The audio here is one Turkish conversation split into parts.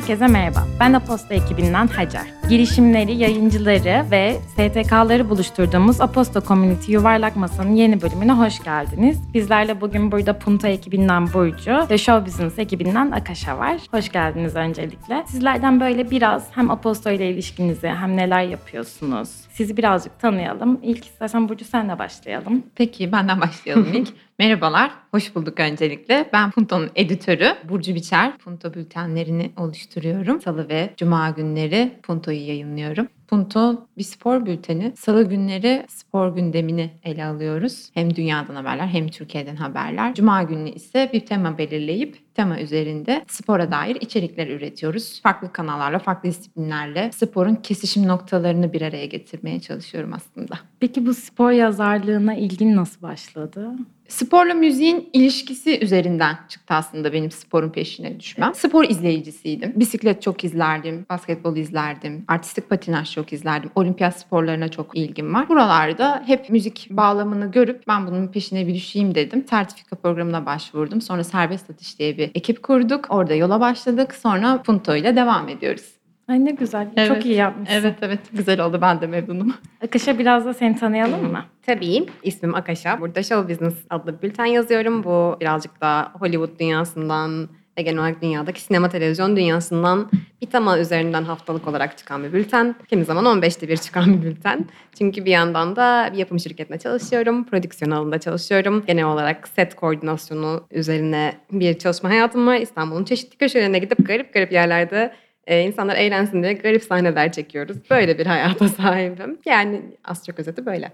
Herkese merhaba. Ben Aposta ekibinden Hacer. Girişimleri, yayıncıları ve STK'ları buluşturduğumuz Aposta Community Yuvarlak Masa'nın yeni bölümüne hoş geldiniz. Bizlerle bugün burada Punta ekibinden Burcu ve Show Business ekibinden Akasha var. Hoş geldiniz öncelikle. Sizlerden böyle biraz hem Aposto ile ilişkinizi hem neler yapıyorsunuz sizi birazcık tanıyalım. İlk istersen Burcu senle başlayalım. Peki benden başlayalım ilk. Merhabalar, hoş bulduk öncelikle. Ben Punto'nun editörü Burcu Biçer. Punto bültenlerini oluşturuyorum. Salı ve cuma günleri Punto'yu yayınlıyorum. Punto bir spor bülteni. Salı günleri spor gündemini ele alıyoruz. Hem dünyadan haberler hem Türkiye'den haberler. Cuma günü ise bir tema belirleyip tema üzerinde spora dair içerikler üretiyoruz. Farklı kanallarla, farklı disiplinlerle sporun kesişim noktalarını bir araya getirmeye çalışıyorum aslında. Peki bu spor yazarlığına ilgin nasıl başladı? Sporla müziğin ilişkisi üzerinden çıktı aslında benim sporun peşine düşmem. Spor izleyicisiydim. Bisiklet çok izlerdim, basketbol izlerdim, artistik patinaj çok izlerdim. Olimpiyat sporlarına çok ilgim var. Buralarda hep müzik bağlamını görüp ben bunun peşine bir düşeyim dedim. Sertifika programına başvurdum. Sonra serbest atış diye bir ekip kurduk. Orada yola başladık. Sonra Punto ile devam ediyoruz. Ay ne güzel. Evet. Çok iyi yapmışsın. Evet evet güzel oldu. Ben de memnunum. Akış'a biraz da seni tanıyalım mı? Tabii. İsmim Akasha. Burada Show Business adlı bir bülten yazıyorum. Bu birazcık da Hollywood dünyasından ve genel olarak dünyadaki sinema televizyon dünyasından bir tema üzerinden haftalık olarak çıkan bir bülten. Kimi zaman 15'te bir çıkan bir bülten. Çünkü bir yandan da bir yapım şirketinde çalışıyorum. Prodüksiyon alanında çalışıyorum. Genel olarak set koordinasyonu üzerine bir çalışma hayatım var. İstanbul'un çeşitli köşelerine gidip garip garip yerlerde e, insanlar eğlensin diye garip sahneler çekiyoruz. Böyle bir hayata sahibim. Yani az çok özeti böyle.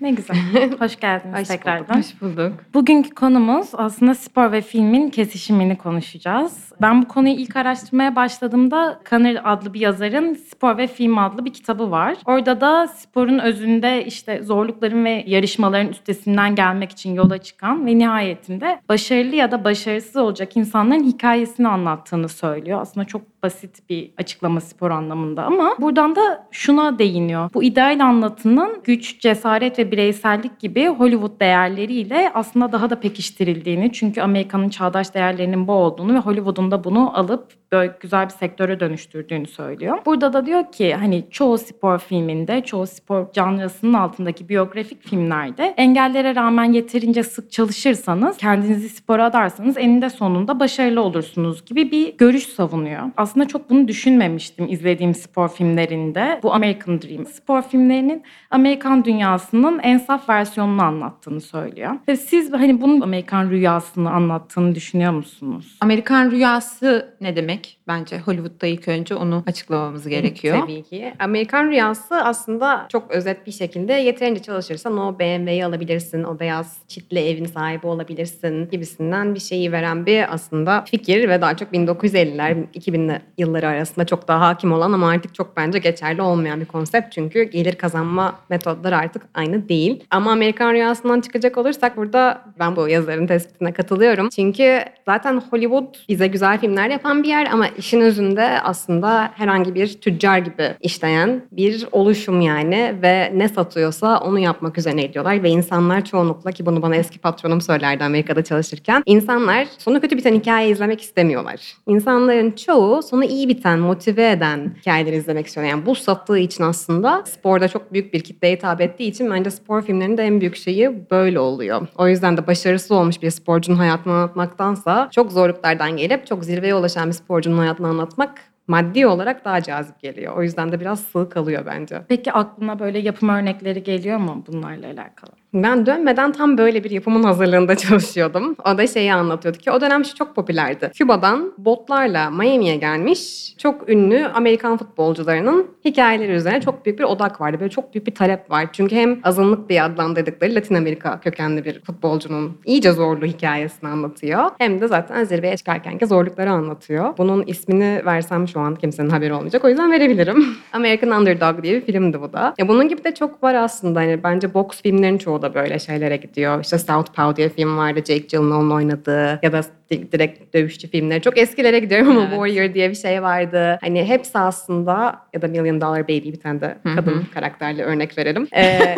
Ne güzel. Hoş geldiniz Hoş tekrardan. Bulduk, hoş bulduk. Bugünkü konumuz aslında spor ve filmin kesişimini konuşacağız. Ben bu konuyu ilk araştırmaya başladığımda Kanır adlı bir yazarın Spor ve Film adlı bir kitabı var. Orada da sporun özünde işte zorlukların ve yarışmaların üstesinden gelmek için yola çıkan ve nihayetinde başarılı ya da başarısız olacak insanların hikayesini anlattığını söylüyor. Aslında çok basit bir açıklama spor anlamında ama buradan da şuna değiniyor. Bu ideal anlatının güç, cesaret ve bireysellik gibi Hollywood değerleriyle aslında daha da pekiştirildiğini çünkü Amerika'nın çağdaş değerlerinin bu olduğunu ve Hollywood'un da bunu alıp böyle güzel bir sektöre dönüştürdüğünü söylüyor. Burada da diyor ki hani çoğu spor filminde, çoğu spor canrısının altındaki biyografik filmlerde engellere rağmen yeterince sık çalışırsanız, kendinizi spora adarsanız eninde sonunda başarılı olursunuz gibi bir görüş savunuyor. Aslında çok bunu düşünmemiştim izlediğim spor filmlerinde. Bu American Dream. Spor filmlerinin Amerikan dünyasının en saf versiyonunu anlattığını söylüyor. Ve siz hani bunun Amerikan rüyasını anlattığını düşünüyor musunuz? Amerikan rüyası ne demek? Bence Hollywood'da ilk önce onu açıklamamız gerekiyor. Tabii ki. Amerikan rüyası aslında çok özet bir şekilde yeterince çalışırsan o BMW'yi alabilirsin, o beyaz çitli evin sahibi olabilirsin gibisinden bir şeyi veren bir aslında fikir ve daha çok 1950'ler, 2000'li yılları arasında çok daha hakim olan ama artık çok bence geçerli olmayan bir konsept. Çünkü gelir kazanma metodları artık aynı değil. Ama Amerikan rüyasından çıkacak olursak burada ben bu yazarın tespitine katılıyorum. Çünkü zaten Hollywood bize güzel filmler yapan bir yer ama işin özünde aslında herhangi bir tüccar gibi işleyen bir oluşum yani ve ne satıyorsa onu yapmak üzerine gidiyorlar ve insanlar çoğunlukla ki bunu bana eski patronum söylerdi Amerika'da çalışırken insanlar sonu kötü biten hikaye izlemek istemiyorlar. İnsanların çoğu sonu iyi biten, motive eden hikayeleri izlemek istiyor. Yani bu sattığı için aslında sporda çok büyük bir kitleye hitap ettiği için bence spor filmlerinin de en büyük şeyi böyle oluyor. O yüzden de başarısız olmuş bir sporcunun hayatını anlatmaktansa çok zorluklardan gelip çok zirveye ulaşan bir sporcunun hayatını anlatmak maddi olarak daha cazip geliyor. O yüzden de biraz sığ kalıyor bence. Peki aklına böyle yapım örnekleri geliyor mu bunlarla alakalı? Ben dönmeden tam böyle bir yapımın hazırlığında çalışıyordum. O da şeyi anlatıyordu ki o dönem şu çok popülerdi. Küba'dan botlarla Miami'ye gelmiş çok ünlü Amerikan futbolcularının hikayeleri üzerine çok büyük bir odak vardı. Böyle çok büyük bir talep var. Çünkü hem azınlık diye adlandırdıkları Latin Amerika kökenli bir futbolcunun iyice zorlu hikayesini anlatıyor. Hem de zaten zirveye çıkarkenki zorlukları anlatıyor. Bunun ismini versem şu an kimsenin haberi olmayacak. O yüzden verebilirim. American Underdog diye bir filmdi bu da. Ya bunun gibi de çok var aslında. Hani bence boks filmlerin çoğu da böyle şeylere gidiyor. İşte Southpaw diye film vardı. Jake Gyllenhaal'ın oynadığı ya da direkt dövüşçü filmleri. Çok eskilere gidiyorum ama evet. Warrior diye bir şey vardı. Hani hepsi aslında ya da Million Dollar Baby bir tane de kadın Hı-hı. karakterli örnek verelim. Ee,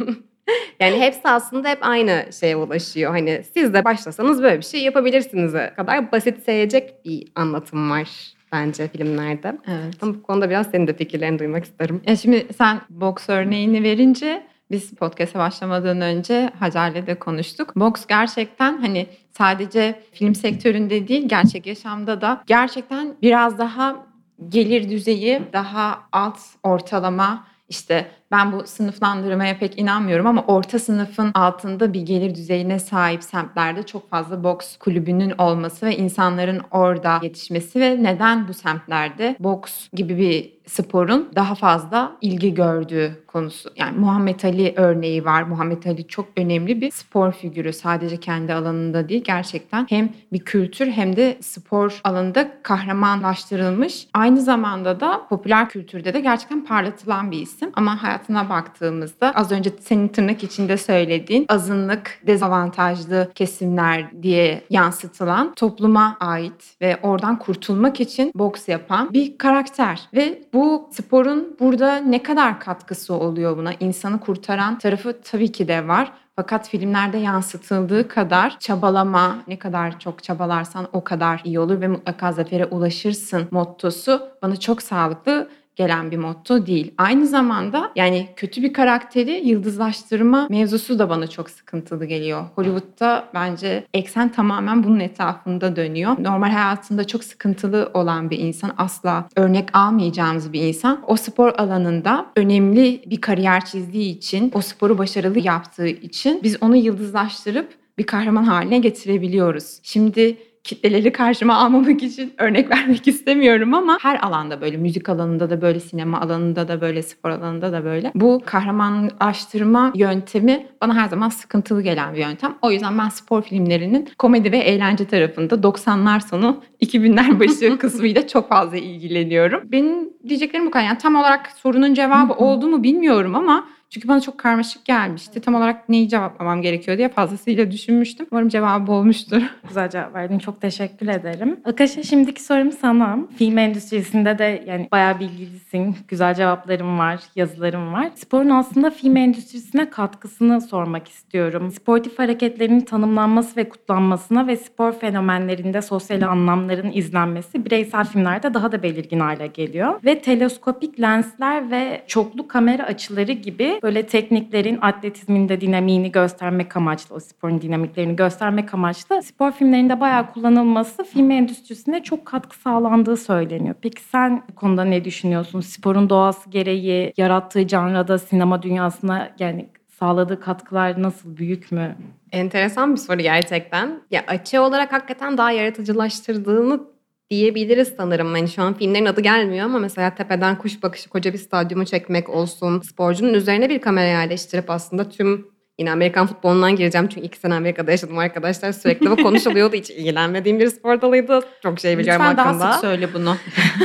yani hepsi aslında hep aynı şeye ulaşıyor. Hani siz de başlasanız böyle bir şey yapabilirsiniz kadar basit sayacak bir anlatım var bence filmlerde. Evet. Ama bu konuda biraz senin de fikirlerini duymak isterim. Ya şimdi sen boks örneğini verince biz podcast'a başlamadan önce Hacer'le de konuştuk. Boks gerçekten hani sadece film sektöründe değil gerçek yaşamda da gerçekten biraz daha gelir düzeyi daha alt ortalama işte ben bu sınıflandırmaya pek inanmıyorum ama orta sınıfın altında bir gelir düzeyine sahip semtlerde çok fazla boks kulübünün olması ve insanların orada yetişmesi ve neden bu semtlerde boks gibi bir sporun daha fazla ilgi gördüğü konusu. Yani Muhammed Ali örneği var. Muhammed Ali çok önemli bir spor figürü. Sadece kendi alanında değil gerçekten hem bir kültür hem de spor alanında kahramanlaştırılmış. Aynı zamanda da popüler kültürde de gerçekten parlatılan bir isim. Ama hayatına baktığımızda az önce senin tırnak içinde söylediğin azınlık, dezavantajlı kesimler diye yansıtılan topluma ait ve oradan kurtulmak için boks yapan bir karakter ve bu sporun burada ne kadar katkısı oluyor buna? İnsanı kurtaran tarafı tabii ki de var. Fakat filmlerde yansıtıldığı kadar çabalama, ne kadar çok çabalarsan o kadar iyi olur ve mutlaka zafere ulaşırsın mottosu bana çok sağlıklı gelen bir motto değil. Aynı zamanda yani kötü bir karakteri yıldızlaştırma mevzusu da bana çok sıkıntılı geliyor. Hollywood'da bence eksen tamamen bunun etrafında dönüyor. Normal hayatında çok sıkıntılı olan bir insan, asla örnek almayacağımız bir insan. O spor alanında önemli bir kariyer çizdiği için, o sporu başarılı yaptığı için biz onu yıldızlaştırıp bir kahraman haline getirebiliyoruz. Şimdi kitleleri karşıma almamak için örnek vermek istemiyorum ama her alanda böyle müzik alanında da böyle sinema alanında da böyle spor alanında da böyle. Bu kahramanlaştırma yöntemi bana her zaman sıkıntılı gelen bir yöntem. O yüzden ben spor filmlerinin komedi ve eğlence tarafında 90'lar sonu 2000'ler başı kısmıyla çok fazla ilgileniyorum. Benim diyeceklerim bu kadar. Yani tam olarak sorunun cevabı oldu mu bilmiyorum ama çünkü bana çok karmaşık gelmişti. Tam olarak neyi cevaplamam gerekiyor diye fazlasıyla düşünmüştüm. Umarım cevabı olmuştur. Güzel cevap verdin. Çok teşekkür ederim. Akaş'a şimdiki sorum sana. Film endüstrisinde de yani bayağı bilgilisin. Güzel cevaplarım var, yazılarım var. Sporun aslında film endüstrisine katkısını sormak istiyorum. Sportif hareketlerin tanımlanması ve kutlanmasına ve spor fenomenlerinde sosyal anlamların izlenmesi bireysel filmlerde daha da belirgin hale geliyor. Ve teleskopik lensler ve çoklu kamera açıları gibi böyle tekniklerin atletizminde dinamiğini göstermek amaçlı, o sporun dinamiklerini göstermek amaçlı spor filmlerinde bayağı kullanılması film endüstrisine çok katkı sağlandığı söyleniyor. Peki sen bu konuda ne düşünüyorsun? Sporun doğası gereği yarattığı canrada sinema dünyasına yani sağladığı katkılar nasıl büyük mü? Enteresan bir soru gerçekten. Ya açı olarak hakikaten daha yaratıcılaştırdığını diyebiliriz sanırım. Yani şu an filmlerin adı gelmiyor ama mesela tepeden kuş bakışı koca bir stadyumu çekmek olsun. Sporcunun üzerine bir kamera yerleştirip aslında tüm Yine Amerikan futbolundan gireceğim çünkü iki sene Amerika'da yaşadım arkadaşlar. Sürekli bu konuşuluyordu. Hiç ilgilenmediğim bir spor dalıydı. Çok şey biliyorum Lütfen hakkında. daha sık söyle bunu.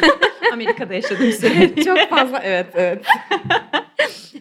Amerika'da yaşadığım süre. çok fazla evet evet.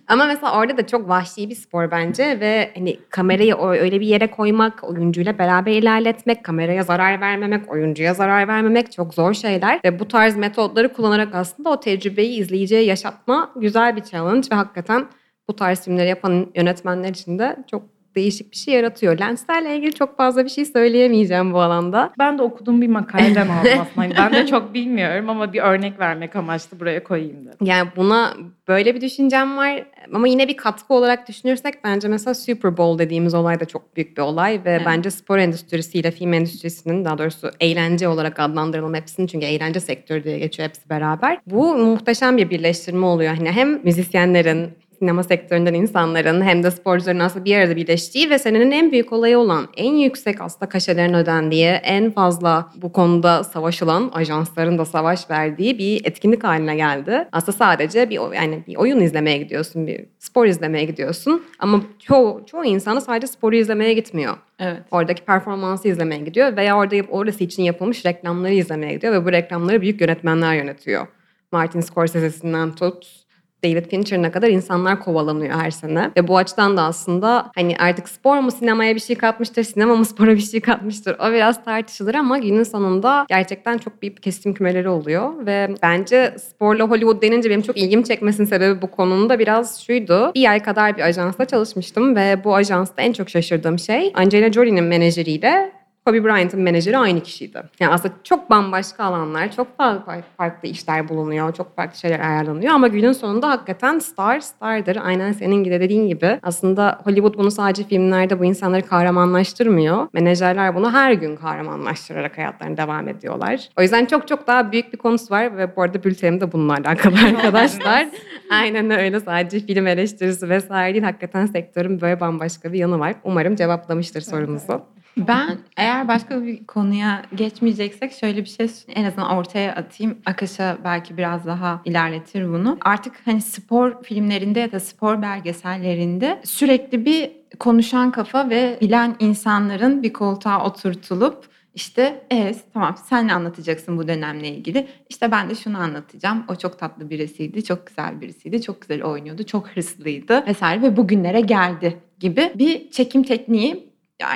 Ama mesela orada da çok vahşi bir spor bence ve hani kamerayı öyle bir yere koymak, oyuncuyla beraber ilerletmek, kameraya zarar vermemek, oyuncuya zarar vermemek çok zor şeyler. Ve bu tarz metotları kullanarak aslında o tecrübeyi izleyiciye yaşatma güzel bir challenge ve hakikaten bu tarz filmleri yapan yönetmenler için de çok değişik bir şey yaratıyor. Lenslerle ilgili çok fazla bir şey söyleyemeyeceğim bu alanda. Ben de okuduğum bir makaleden aldım aslında. Yani ben de çok bilmiyorum ama bir örnek vermek amaçlı buraya koyayım dedim. Yani buna böyle bir düşüncem var ama yine bir katkı olarak düşünürsek bence mesela Super Bowl dediğimiz olay da çok büyük bir olay ve evet. bence spor endüstrisiyle film endüstrisinin daha doğrusu eğlence olarak adlandıralım hepsini çünkü eğlence sektörü diye geçiyor hepsi beraber. Bu muhteşem bir birleştirme oluyor. Hani hem müzisyenlerin sinema sektöründen insanların hem de sporcuların aslında bir arada birleştiği ve senenin en büyük olayı olan en yüksek aslında kaşelerin ödendiği en fazla bu konuda savaşılan ajansların da savaş verdiği bir etkinlik haline geldi. Aslında sadece bir yani bir oyun izlemeye gidiyorsun, bir spor izlemeye gidiyorsun ama çoğu çoğu insan sadece sporu izlemeye gitmiyor. Evet. Oradaki performansı izlemeye gidiyor veya orada orası için yapılmış reklamları izlemeye gidiyor ve bu reklamları büyük yönetmenler yönetiyor. Martin Scorsese'sinden tut David Fincher'ına kadar insanlar kovalanıyor her sene. Ve bu açıdan da aslında hani artık spor mu sinemaya bir şey katmıştır, sinema mı spora bir şey katmıştır. O biraz tartışılır ama günün sonunda gerçekten çok büyük kesim kümeleri oluyor. Ve bence sporla Hollywood denince benim çok ilgimi çekmesinin sebebi bu konunun da biraz şuydu. Bir ay kadar bir ajansta çalışmıştım ve bu ajansta en çok şaşırdığım şey Angelina Jolie'nin menajeriyle Kobe Bryant'ın menajeri aynı kişiydi. Yani aslında çok bambaşka alanlar, çok farklı, farklı işler bulunuyor, çok farklı şeyler ayarlanıyor ama günün sonunda hakikaten star stardır. Aynen senin gibi dediğin gibi. Aslında Hollywood bunu sadece filmlerde bu insanları kahramanlaştırmıyor. Menajerler bunu her gün kahramanlaştırarak hayatlarına devam ediyorlar. O yüzden çok çok daha büyük bir konusu var ve bu arada bültenim de bununla alakalı arkadaşlar. Aynen öyle sadece film eleştirisi vesaire değil. Hakikaten sektörün böyle bambaşka bir yanı var. Umarım cevaplamıştır sorumuzu. Ben eğer başka bir konuya geçmeyeceksek şöyle bir şey en azından ortaya atayım. Akış'a belki biraz daha ilerletir bunu. Artık hani spor filmlerinde ya da spor belgesellerinde sürekli bir konuşan kafa ve bilen insanların bir koltuğa oturtulup işte evet tamam sen ne anlatacaksın bu dönemle ilgili? İşte ben de şunu anlatacağım. O çok tatlı birisiydi, çok güzel birisiydi, çok güzel oynuyordu, çok hırslıydı vesaire ve bugünlere geldi gibi bir çekim tekniği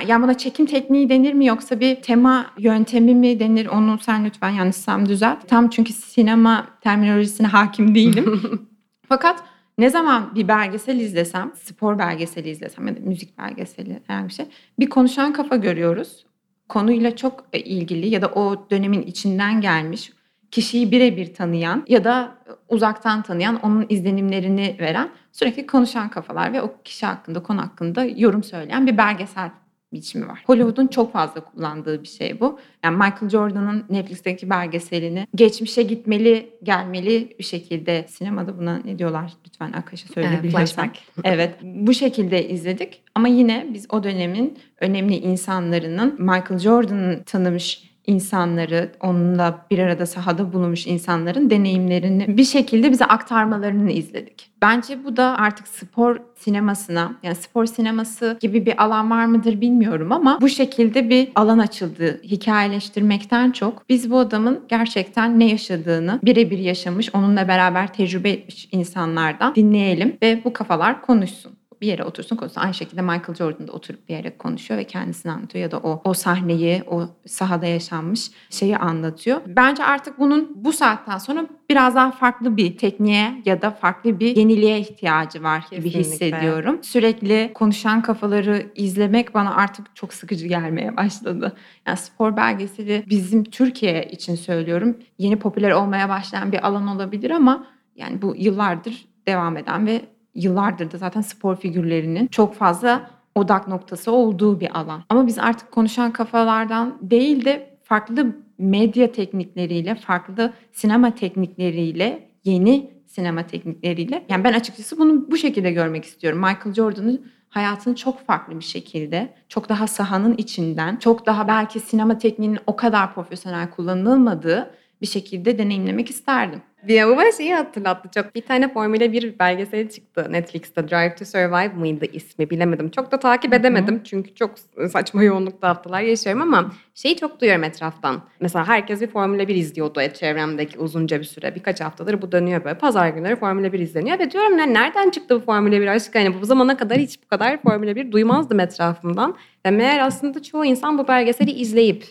yani buna çekim tekniği denir mi yoksa bir tema yöntemi mi denir onu sen lütfen yanlışsam düzelt. Tam çünkü sinema terminolojisine hakim değilim. Fakat ne zaman bir belgesel izlesem, spor belgeseli izlesem ya da müzik belgeseli herhangi bir şey bir konuşan kafa görüyoruz. Konuyla çok ilgili ya da o dönemin içinden gelmiş kişiyi birebir tanıyan ya da uzaktan tanıyan, onun izlenimlerini veren sürekli konuşan kafalar ve o kişi hakkında, konu hakkında yorum söyleyen bir belgesel biçimi var. Hollywood'un çok fazla kullandığı bir şey bu. Yani Michael Jordan'ın Netflix'teki belgeselini geçmişe gitmeli, gelmeli bir şekilde sinemada buna ne diyorlar lütfen Akaş'a söyleyebilirsen. evet bu şekilde izledik ama yine biz o dönemin önemli insanlarının Michael Jordan'ı tanımış insanları, onunla bir arada sahada bulunmuş insanların deneyimlerini bir şekilde bize aktarmalarını izledik. Bence bu da artık spor sinemasına, yani spor sineması gibi bir alan var mıdır bilmiyorum ama bu şekilde bir alan açıldı. Hikayeleştirmekten çok biz bu adamın gerçekten ne yaşadığını birebir yaşamış, onunla beraber tecrübe etmiş insanlardan dinleyelim ve bu kafalar konuşsun bir yere otursun konuşsun. Aynı şekilde Michael Jordan da oturup bir yere konuşuyor ve kendisini anlatıyor ya da o o sahneyi, o sahada yaşanmış şeyi anlatıyor. Bence artık bunun bu saatten sonra biraz daha farklı bir tekniğe ya da farklı bir yeniliğe ihtiyacı var Kesinlikle. gibi hissediyorum. Sürekli konuşan kafaları izlemek bana artık çok sıkıcı gelmeye başladı. Yani spor belgeseli bizim Türkiye için söylüyorum yeni popüler olmaya başlayan bir alan olabilir ama yani bu yıllardır devam eden ve yıllardır da zaten spor figürlerinin çok fazla odak noktası olduğu bir alan. Ama biz artık konuşan kafalardan değil de farklı medya teknikleriyle, farklı sinema teknikleriyle, yeni sinema teknikleriyle. Yani ben açıkçası bunu bu şekilde görmek istiyorum. Michael Jordan'ın hayatını çok farklı bir şekilde, çok daha sahanın içinden, çok daha belki sinema tekniğinin o kadar profesyonel kullanılmadığı bir şekilde deneyimlemek isterdim. Bu bana şeyi hatırlattı çok. Bir tane Formula 1 belgeseli çıktı Netflix'te. Drive to Survive mıydı ismi bilemedim. Çok da takip edemedim. Çünkü çok saçma yoğunlukta haftalar yaşıyorum ama şeyi çok duyuyorum etraftan. Mesela herkes bir Formula 1 izliyordu çevremdeki uzunca bir süre. Birkaç haftadır bu dönüyor böyle. Pazar günleri Formula 1 izleniyor ve diyorum ne nereden çıktı bu Formula 1 aşkı? Yani bu zamana kadar hiç bu kadar Formula 1 duymazdım etrafımdan. Ve meğer aslında çoğu insan bu belgeseli izleyip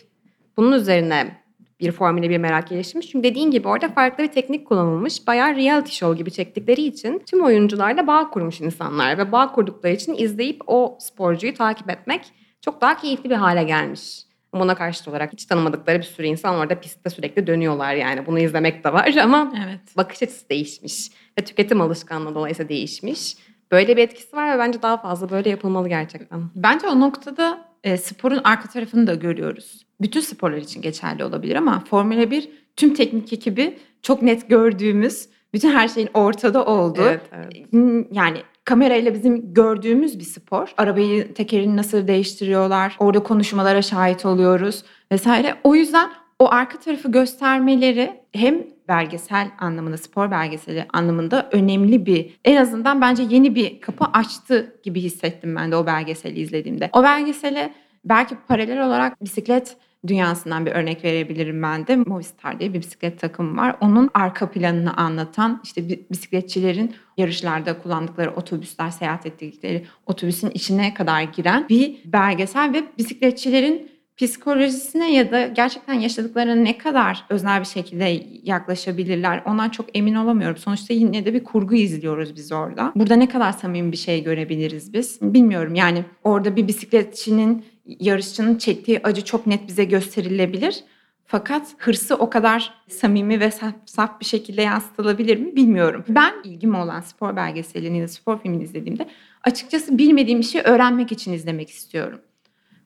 bunun üzerine bir Formula 1 merak geliştirmiş. Çünkü dediğin gibi orada farklı bir teknik kullanılmış. Bayağı reality show gibi çektikleri için tüm oyuncularla bağ kurmuş insanlar ve bağ kurdukları için izleyip o sporcuyu takip etmek çok daha keyifli bir hale gelmiş. Buna karşıt olarak hiç tanımadıkları bir sürü insan orada pistte sürekli dönüyorlar yani. Bunu izlemek de var ama evet. bakış açısı değişmiş ve tüketim alışkanlığı dolayısıyla değişmiş. Böyle bir etkisi var ve bence daha fazla böyle yapılmalı gerçekten. Bence o noktada e, sporun arka tarafını da görüyoruz. Bütün sporlar için geçerli olabilir ama Formula 1 tüm teknik ekibi çok net gördüğümüz, bütün her şeyin ortada olduğu. Evet, evet. Yani kamerayla bizim gördüğümüz bir spor. Arabayı tekerini nasıl değiştiriyorlar, orada konuşmalara şahit oluyoruz vesaire. O yüzden o arka tarafı göstermeleri hem belgesel anlamında, spor belgeseli anlamında önemli bir, en azından bence yeni bir kapı açtı gibi hissettim ben de o belgeseli izlediğimde. O belgesele belki paralel olarak bisiklet dünyasından bir örnek verebilirim ben de. Movistar diye bir bisiklet takımı var. Onun arka planını anlatan işte bisikletçilerin yarışlarda kullandıkları otobüsler, seyahat ettikleri otobüsün içine kadar giren bir belgesel ve bisikletçilerin psikolojisine ya da gerçekten yaşadıklarına ne kadar öznel bir şekilde yaklaşabilirler ondan çok emin olamıyorum. Sonuçta yine de bir kurgu izliyoruz biz orada. Burada ne kadar samimi bir şey görebiliriz biz bilmiyorum. Yani orada bir bisikletçinin yarışçının çektiği acı çok net bize gösterilebilir. Fakat hırsı o kadar samimi ve saf, saf bir şekilde yansıtılabilir mi bilmiyorum. Ben ilgim olan spor belgeselini ya da spor filmini izlediğimde açıkçası bilmediğim bir şey öğrenmek için izlemek istiyorum.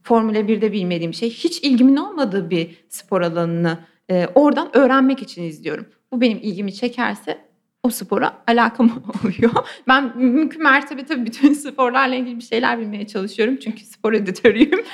Formula 1'de bilmediğim şey hiç ilgimin olmadığı bir spor alanını e, oradan öğrenmek için izliyorum. Bu benim ilgimi çekerse o spora alakam oluyor. Ben mümkün mertebe tabii bütün sporlarla ilgili bir şeyler bilmeye çalışıyorum. Çünkü spor editörüyüm.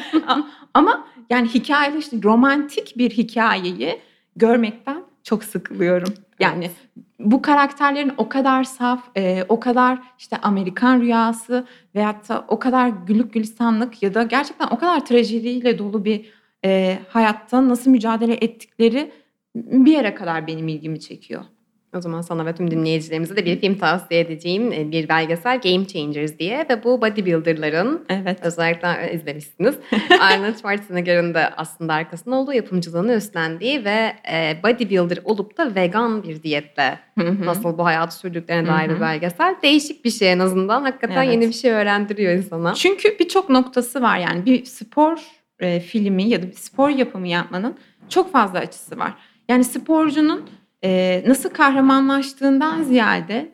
Ama yani hikayeli işte romantik bir hikayeyi görmekten çok sıkılıyorum. Yani evet. bu karakterlerin o kadar saf, e, o kadar işte Amerikan rüyası veyahut da o kadar güllük gülistanlık ya da gerçekten o kadar trajediyle dolu bir e, hayatta nasıl mücadele ettikleri bir yere kadar benim ilgimi çekiyor. O zaman sana ve tüm dinleyicilerimize de bir film tavsiye edeceğim e, bir belgesel Game Changers diye ve bu bodybuilderların evet. özellikle e, izlemişsiniz. Arnold Schwarzenegger'ın da aslında arkasında olduğu yapımcılığını üstlendiği ve e, bodybuilder olup da vegan bir diyetle nasıl bu hayatı sürdüklerine dair bir belgesel. Değişik bir şey en azından. Hakikaten evet. yeni bir şey öğrendiriyor insana. Çünkü birçok noktası var yani bir spor filmi ya da bir spor yapımı yapmanın çok fazla açısı var. Yani sporcunun e, nasıl kahramanlaştığından ziyade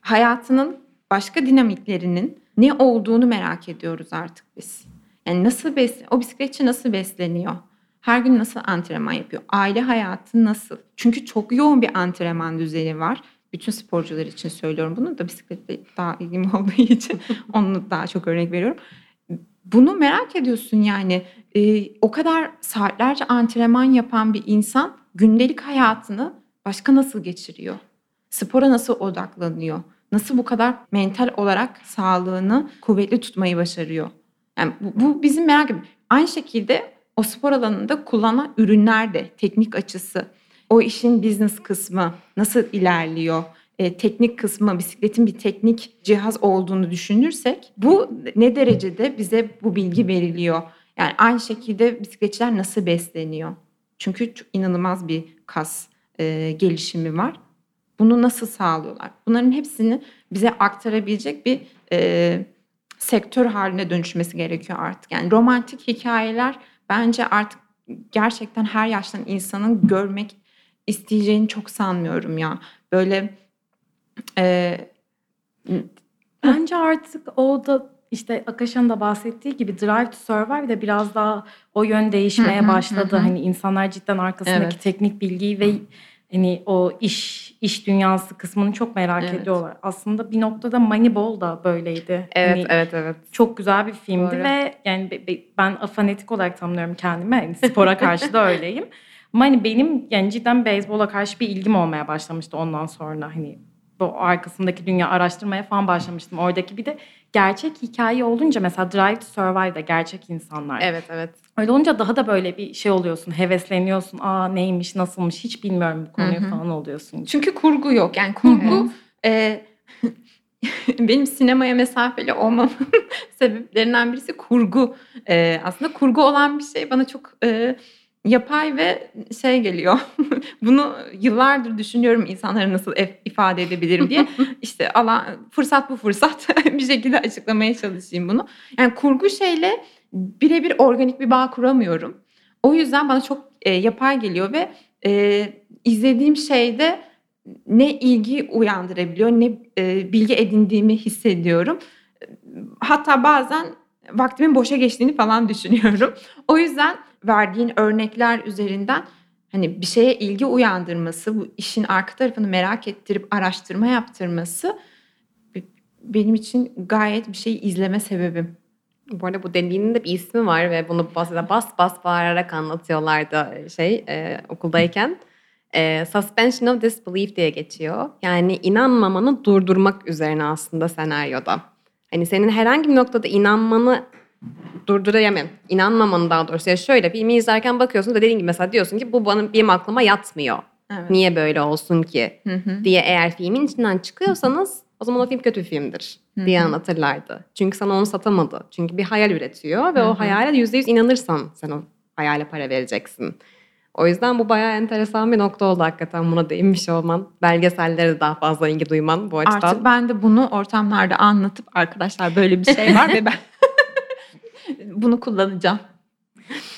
hayatının başka dinamiklerinin ne olduğunu merak ediyoruz artık biz. Yani nasıl bes o bisikletçi nasıl besleniyor? Her gün nasıl antrenman yapıyor? Aile hayatı nasıl? Çünkü çok yoğun bir antrenman düzeni var. Bütün sporcular için söylüyorum bunu da bisikletle daha ilgim olduğu için onu daha çok örnek veriyorum. Bunu merak ediyorsun yani. Ee, o kadar saatlerce antrenman yapan bir insan gündelik hayatını başka nasıl geçiriyor? Spora nasıl odaklanıyor? Nasıl bu kadar mental olarak sağlığını kuvvetli tutmayı başarıyor? Yani bu, bu bizim merak ediyorum. Aynı şekilde o spor alanında kullanılan ürünler de teknik açısı, o işin business kısmı nasıl ilerliyor? E, teknik kısmı, bisikletin bir teknik cihaz olduğunu düşünürsek bu ne derecede bize bu bilgi veriliyor? Yani aynı şekilde bisikletçiler nasıl besleniyor? Çünkü inanılmaz bir kas e, gelişimi var. Bunu nasıl sağlıyorlar? Bunların hepsini bize aktarabilecek bir e, sektör haline dönüşmesi gerekiyor artık. Yani romantik hikayeler bence artık gerçekten her yaştan insanın görmek isteyeceğini çok sanmıyorum ya. Böyle e, bence artık o da işte Akaş'ın da bahsettiği gibi Drive to Survive de biraz daha o yön değişmeye başladı. Hani insanlar cidden arkasındaki evet. teknik bilgiyi ve hani o iş iş dünyası kısmını çok merak evet. ediyorlar. Aslında bir noktada Moneyball da böyleydi. Evet, hani evet, evet. Çok güzel bir filmdi Doğru. ve yani ben afanetik olarak tanımlıyorum kendimi. Yani spora karşı da öyleyim. Ama hani benim yani cidden beyzbola karşı bir ilgim olmaya başlamıştı ondan sonra. Hani bu arkasındaki dünya araştırmaya falan başlamıştım. Oradaki bir de gerçek hikaye olunca mesela Drive to Survive'da gerçek insanlar. Evet evet. Öyle olunca daha da böyle bir şey oluyorsun, hevesleniyorsun. Aa neymiş, nasılmış hiç bilmiyorum bu konuyu Hı-hı. falan oluyorsun. Çünkü kurgu yok. Yani kurgu e, benim sinemaya mesafeli olmamın sebeplerinden birisi kurgu. E, aslında kurgu olan bir şey bana çok e, yapay ve şey geliyor. Bunu yıllardır düşünüyorum insanları nasıl ifade edebilirim diye. İşte alan fırsat bu fırsat bir şekilde açıklamaya çalışayım bunu. Yani kurgu şeyle birebir organik bir bağ kuramıyorum. O yüzden bana çok e, yapay geliyor ve e, izlediğim şeyde ne ilgi uyandırabiliyor ne e, bilgi edindiğimi hissediyorum. Hatta bazen vaktimin boşa geçtiğini falan düşünüyorum. O yüzden verdiğin örnekler üzerinden hani bir şeye ilgi uyandırması, bu işin arka tarafını merak ettirip araştırma yaptırması benim için gayet bir şey izleme sebebim. Bu arada bu dediğinin de bir ismi var ve bunu bas bas, bas bağırarak anlatıyorlardı şey e, okuldayken. E, suspension of disbelief diye geçiyor. Yani inanmamanı durdurmak üzerine aslında senaryoda. Hani senin herhangi bir noktada inanmanı durdurayamam. İnanmamanı daha doğrusu. Ya şöyle filmi izlerken bakıyorsun da dediğin gibi mesela diyorsun ki bu bana benim aklıma yatmıyor. Evet. Niye böyle olsun ki hı hı. diye eğer filmin içinden çıkıyorsanız o zaman o film kötü bir filmdir hı diye anlatırlardı. Çünkü sana onu satamadı. Çünkü bir hayal üretiyor ve o hayale yüzde yüz inanırsan sen o hayale para vereceksin. O yüzden bu bayağı enteresan bir nokta oldu hakikaten buna değinmiş olman. Belgesellere de daha fazla ilgi duyman bu açıdan. Artık ben de bunu ortamlarda anlatıp arkadaşlar böyle bir şey var ve ben Bunu kullanacağım.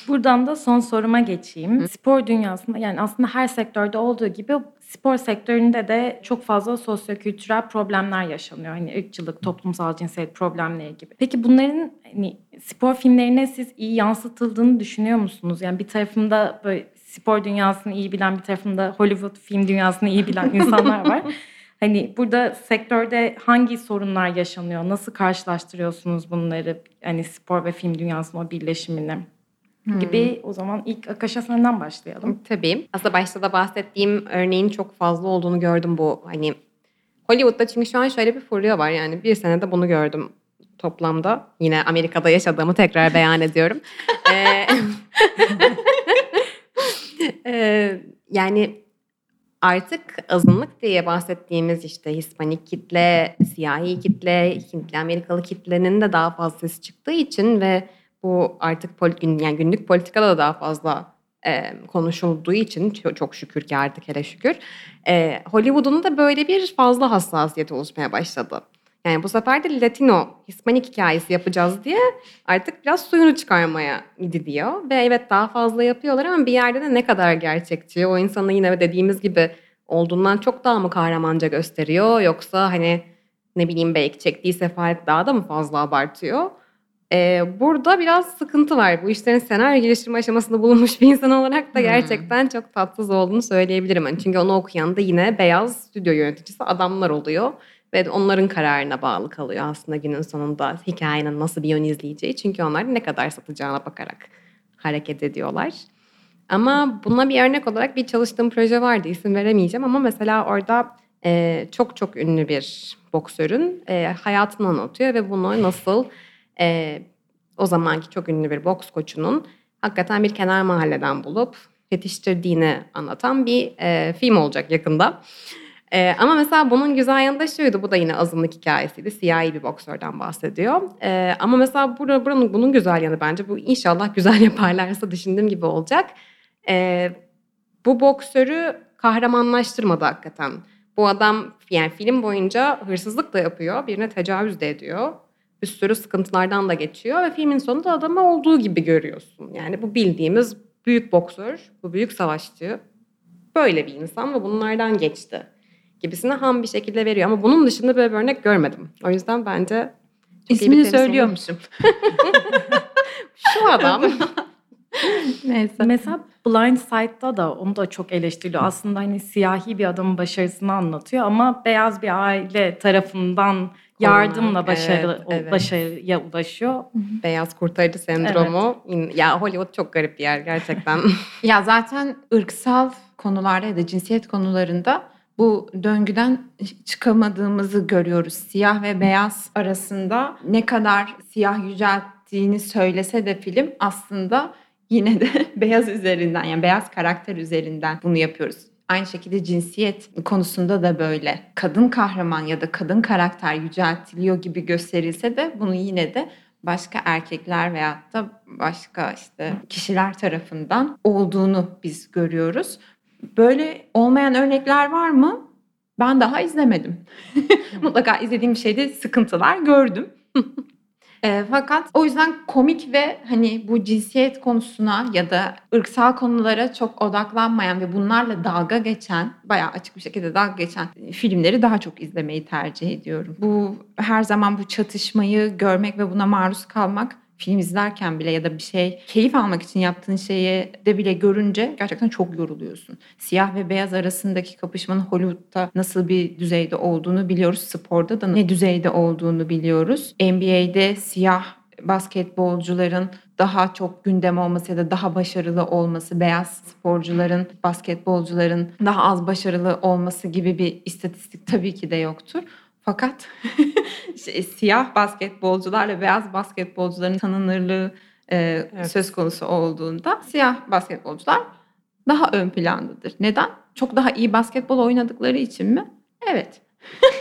Buradan da son soruma geçeyim. Hı. Spor dünyasında yani aslında her sektörde olduğu gibi spor sektöründe de çok fazla sosyokültürel problemler yaşanıyor. Hani ırkçılık, toplumsal cinsiyet problemleri gibi. Peki bunların hani spor filmlerine siz iyi yansıtıldığını düşünüyor musunuz? Yani bir tarafında böyle spor dünyasını iyi bilen bir tarafında Hollywood film dünyasını iyi bilen insanlar var. Hani burada sektörde hangi sorunlar yaşanıyor? Nasıl karşılaştırıyorsunuz bunları? Hani spor ve film dünyasının o birleşimini gibi o zaman ilk Akaş'a senden başlayalım. Tabii. Aslında başta da bahsettiğim örneğin çok fazla olduğunu gördüm bu hani Hollywood'da çünkü şu an şöyle bir furya var yani bir senede bunu gördüm toplamda. Yine Amerika'da yaşadığımı tekrar beyan ediyorum. ee, ee, yani artık azınlık diye bahsettiğimiz işte Hispanik kitle, siyahi kitle, Hintli Amerikalı kitlenin de daha fazla sesi çıktığı için ve bu artık polit, yani günlük politikada da daha fazla e, konuşulduğu için çok, çok şükür ki artık hele şükür e, Hollywood'un da böyle bir fazla hassasiyeti oluşmaya başladı. Yani bu sefer de Latino, Hispanik hikayesi yapacağız diye artık biraz suyunu çıkarmaya gidiyor. Ve evet daha fazla yapıyorlar ama bir yerde de ne kadar gerçekçi, o insanı yine dediğimiz gibi olduğundan çok daha mı kahramanca gösteriyor yoksa hani ne bileyim belki çektiği sefalet daha da mı fazla abartıyor? Ee, burada biraz sıkıntı var. Bu işlerin senaryo geliştirme aşamasında bulunmuş bir insan olarak da gerçekten hmm. çok tatsız olduğunu söyleyebilirim. Yani çünkü onu okuyan da yine beyaz stüdyo yöneticisi adamlar oluyor. Ve onların kararına bağlı kalıyor aslında günün sonunda hikayenin nasıl bir yön izleyeceği. Çünkü onlar ne kadar satacağına bakarak hareket ediyorlar. Ama buna bir örnek olarak bir çalıştığım proje vardı. İsim veremeyeceğim ama mesela orada e, çok çok ünlü bir boksörün e, hayatını anlatıyor ve bunu nasıl e, o zamanki çok ünlü bir boks koçunun hakikaten bir kenar mahalleden bulup yetiştirdiğini anlatan bir e, film olacak yakında. E, ama mesela bunun güzel yanı da şuydu. Bu da yine azınlık hikayesiydi. Siyahi bir boksörden bahsediyor. E, ama mesela burada, buranın, bunun güzel yanı bence bu inşallah güzel yaparlarsa düşündüğüm gibi olacak. E, bu boksörü kahramanlaştırmadı hakikaten. Bu adam yani film boyunca hırsızlık da yapıyor. Birine tecavüz de ediyor bir sürü sıkıntılardan da geçiyor ve filmin sonunda adamı olduğu gibi görüyorsun. Yani bu bildiğimiz büyük boksör, bu büyük savaşçı böyle bir insan ve bunlardan geçti gibisine ham bir şekilde veriyor. Ama bunun dışında böyle bir örnek görmedim. O yüzden bence İsmini söylüyormuşum. Şu adam. Neyse. Mesela Blind Side'da da onu da çok eleştiriliyor. Aslında hani siyahi bir adamın başarısını anlatıyor ama beyaz bir aile tarafından yardımla başarı evet, evet. başarıya ulaşıyor. Beyaz kurtarıcı sendromu. Evet. Ya Hollywood çok garip bir yer gerçekten. ya zaten ırksal konularda ya da cinsiyet konularında bu döngüden çıkamadığımızı görüyoruz. Siyah ve beyaz arasında ne kadar siyah yücelttiğini söylese de film aslında yine de beyaz üzerinden yani beyaz karakter üzerinden bunu yapıyoruz. Aynı şekilde cinsiyet konusunda da böyle. Kadın kahraman ya da kadın karakter yüceltiliyor gibi gösterilse de bunu yine de başka erkekler veyahut da başka işte kişiler tarafından olduğunu biz görüyoruz. Böyle olmayan örnekler var mı? Ben daha izlemedim. Mutlaka izlediğim bir şeyde sıkıntılar gördüm. E, fakat o yüzden komik ve hani bu cinsiyet konusuna ya da ırksal konulara çok odaklanmayan ve bunlarla dalga geçen, bayağı açık bir şekilde dalga geçen filmleri daha çok izlemeyi tercih ediyorum. Bu her zaman bu çatışmayı görmek ve buna maruz kalmak film izlerken bile ya da bir şey keyif almak için yaptığın şeyi de bile görünce gerçekten çok yoruluyorsun. Siyah ve beyaz arasındaki kapışmanın Hollywood'da nasıl bir düzeyde olduğunu biliyoruz. Sporda da ne düzeyde olduğunu biliyoruz. NBA'de siyah basketbolcuların daha çok gündem olması ya da daha başarılı olması, beyaz sporcuların, basketbolcuların daha az başarılı olması gibi bir istatistik tabii ki de yoktur. Fakat şey, siyah basketbolcularla beyaz basketbolcuların tanınırlığı e, evet. söz konusu olduğunda siyah basketbolcular daha ön plandadır. Neden? Çok daha iyi basketbol oynadıkları için mi? Evet.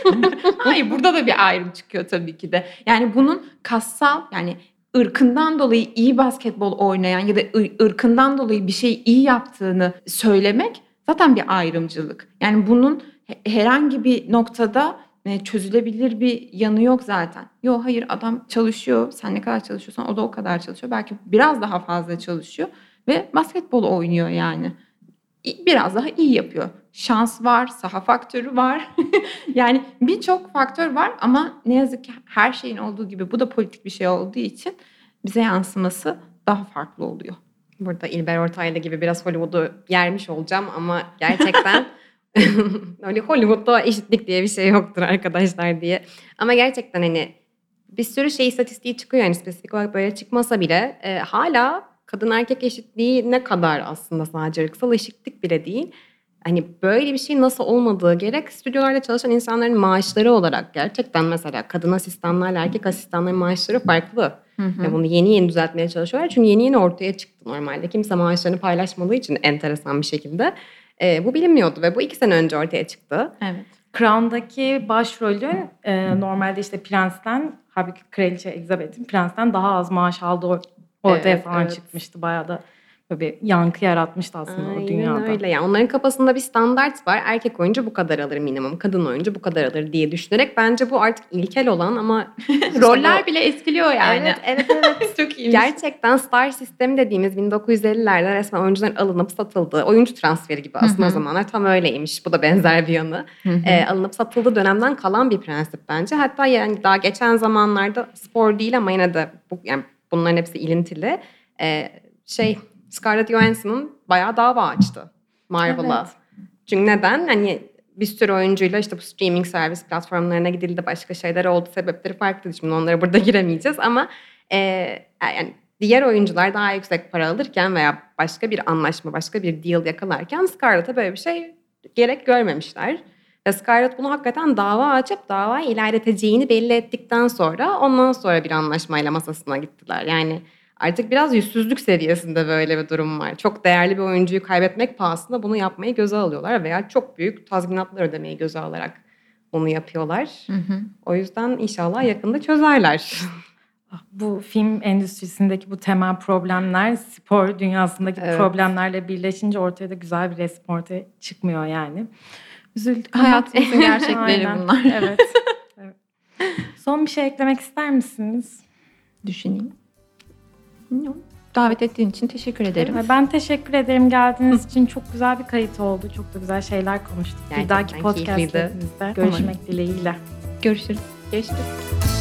Hayır burada da bir ayrım çıkıyor tabii ki de. Yani bunun kassal yani ırkından dolayı iyi basketbol oynayan ya da ırkından dolayı bir şey iyi yaptığını söylemek zaten bir ayrımcılık. Yani bunun herhangi bir noktada e, çözülebilir bir yanı yok zaten. Yok hayır adam çalışıyor. Sen ne kadar çalışıyorsan o da o kadar çalışıyor. Belki biraz daha fazla çalışıyor ve basketbol oynuyor yani. Biraz daha iyi yapıyor. Şans var, saha faktörü var. yani birçok faktör var ama ne yazık ki her şeyin olduğu gibi bu da politik bir şey olduğu için bize yansıması daha farklı oluyor. Burada İlber Ortaylı gibi biraz Hollywood'u yermiş olacağım ama gerçekten öyle Hollywood'da eşitlik diye bir şey yoktur arkadaşlar diye. Ama gerçekten hani bir sürü şey istatistiği çıkıyor yani spesifik olarak böyle çıkmasa bile e, hala kadın erkek eşitliği ne kadar aslında sadece ırksal eşitlik bile değil. Hani böyle bir şey nasıl olmadığı gerek stüdyolarda çalışan insanların maaşları olarak gerçekten mesela kadın asistanlarla erkek asistanların maaşları farklı. Hı hı. Yani bunu yeni yeni düzeltmeye çalışıyorlar. Çünkü yeni yeni ortaya çıktı normalde. Kimse maaşlarını paylaşmadığı için enteresan bir şekilde. E, bu bilinmiyordu ve bu iki sene önce ortaya çıktı. Evet. Crown'daki başrolün e, normalde işte Prens'ten, halbuki Kraliçe Elizabeth'in Prens'ten daha az maaş aldığı ortaya evet, falan evet. çıkmıştı. Bayağı da bir yankı yaratmıştı aslında Aynen o dünyada. öyle yani onların kafasında bir standart var. Erkek oyuncu bu kadar alır minimum, kadın oyuncu bu kadar alır diye düşünerek bence bu artık ilkel olan ama roller bile eskiliyor yani. Evet evet evet. Çok iyiymiş. Gerçekten star sistemi dediğimiz 1950'lerde resmen oyuncuların alınıp satıldığı oyuncu transferi gibi aslında o zamanlar tam öyleymiş. Bu da benzer bir yanı. ee, alınıp satıldığı dönemden kalan bir prensip bence. Hatta yani daha geçen zamanlarda spor değil ama yine de bu yani bunların hepsi ilintili. Ee, şey Scarlett Johansson'ın bayağı dava açtı Marvel'a. Evet. Çünkü neden? Hani bir sürü oyuncuyla işte bu streaming servis platformlarına gidildi. Başka şeyler oldu. Sebepleri farklı. Şimdi onlara burada giremeyeceğiz ama e, yani diğer oyuncular daha yüksek para alırken veya başka bir anlaşma, başka bir deal yakalarken Scarlett'a böyle bir şey gerek görmemişler. Ve Scarlett bunu hakikaten dava açıp davayı ilerleteceğini belli ettikten sonra ondan sonra bir anlaşmayla masasına gittiler. Yani artık biraz yüzsüzlük seviyesinde böyle bir durum var. Çok değerli bir oyuncuyu kaybetmek pahasına bunu yapmayı göze alıyorlar veya çok büyük tazminatlar ödemeyi göze alarak bunu yapıyorlar. Hı hı. O yüzden inşallah yakında çözerler. Ah, bu film endüstrisindeki bu temel problemler spor dünyasındaki evet. problemlerle birleşince ortaya da güzel bir resim ortaya çıkmıyor yani. Üzüldük. Hayatımızın gerçekleri bunlar. Evet. evet. Son bir şey eklemek ister misiniz? Düşüneyim. Davet ettiğin için teşekkür ederim. Ben teşekkür ederim geldiğiniz için. Çok güzel bir kayıt oldu. Çok da güzel şeyler konuştuk. Gerçekten bir dahaki podcastlerimizde görüşmek dileğiyle. Görüşürüz. Görüşürüz.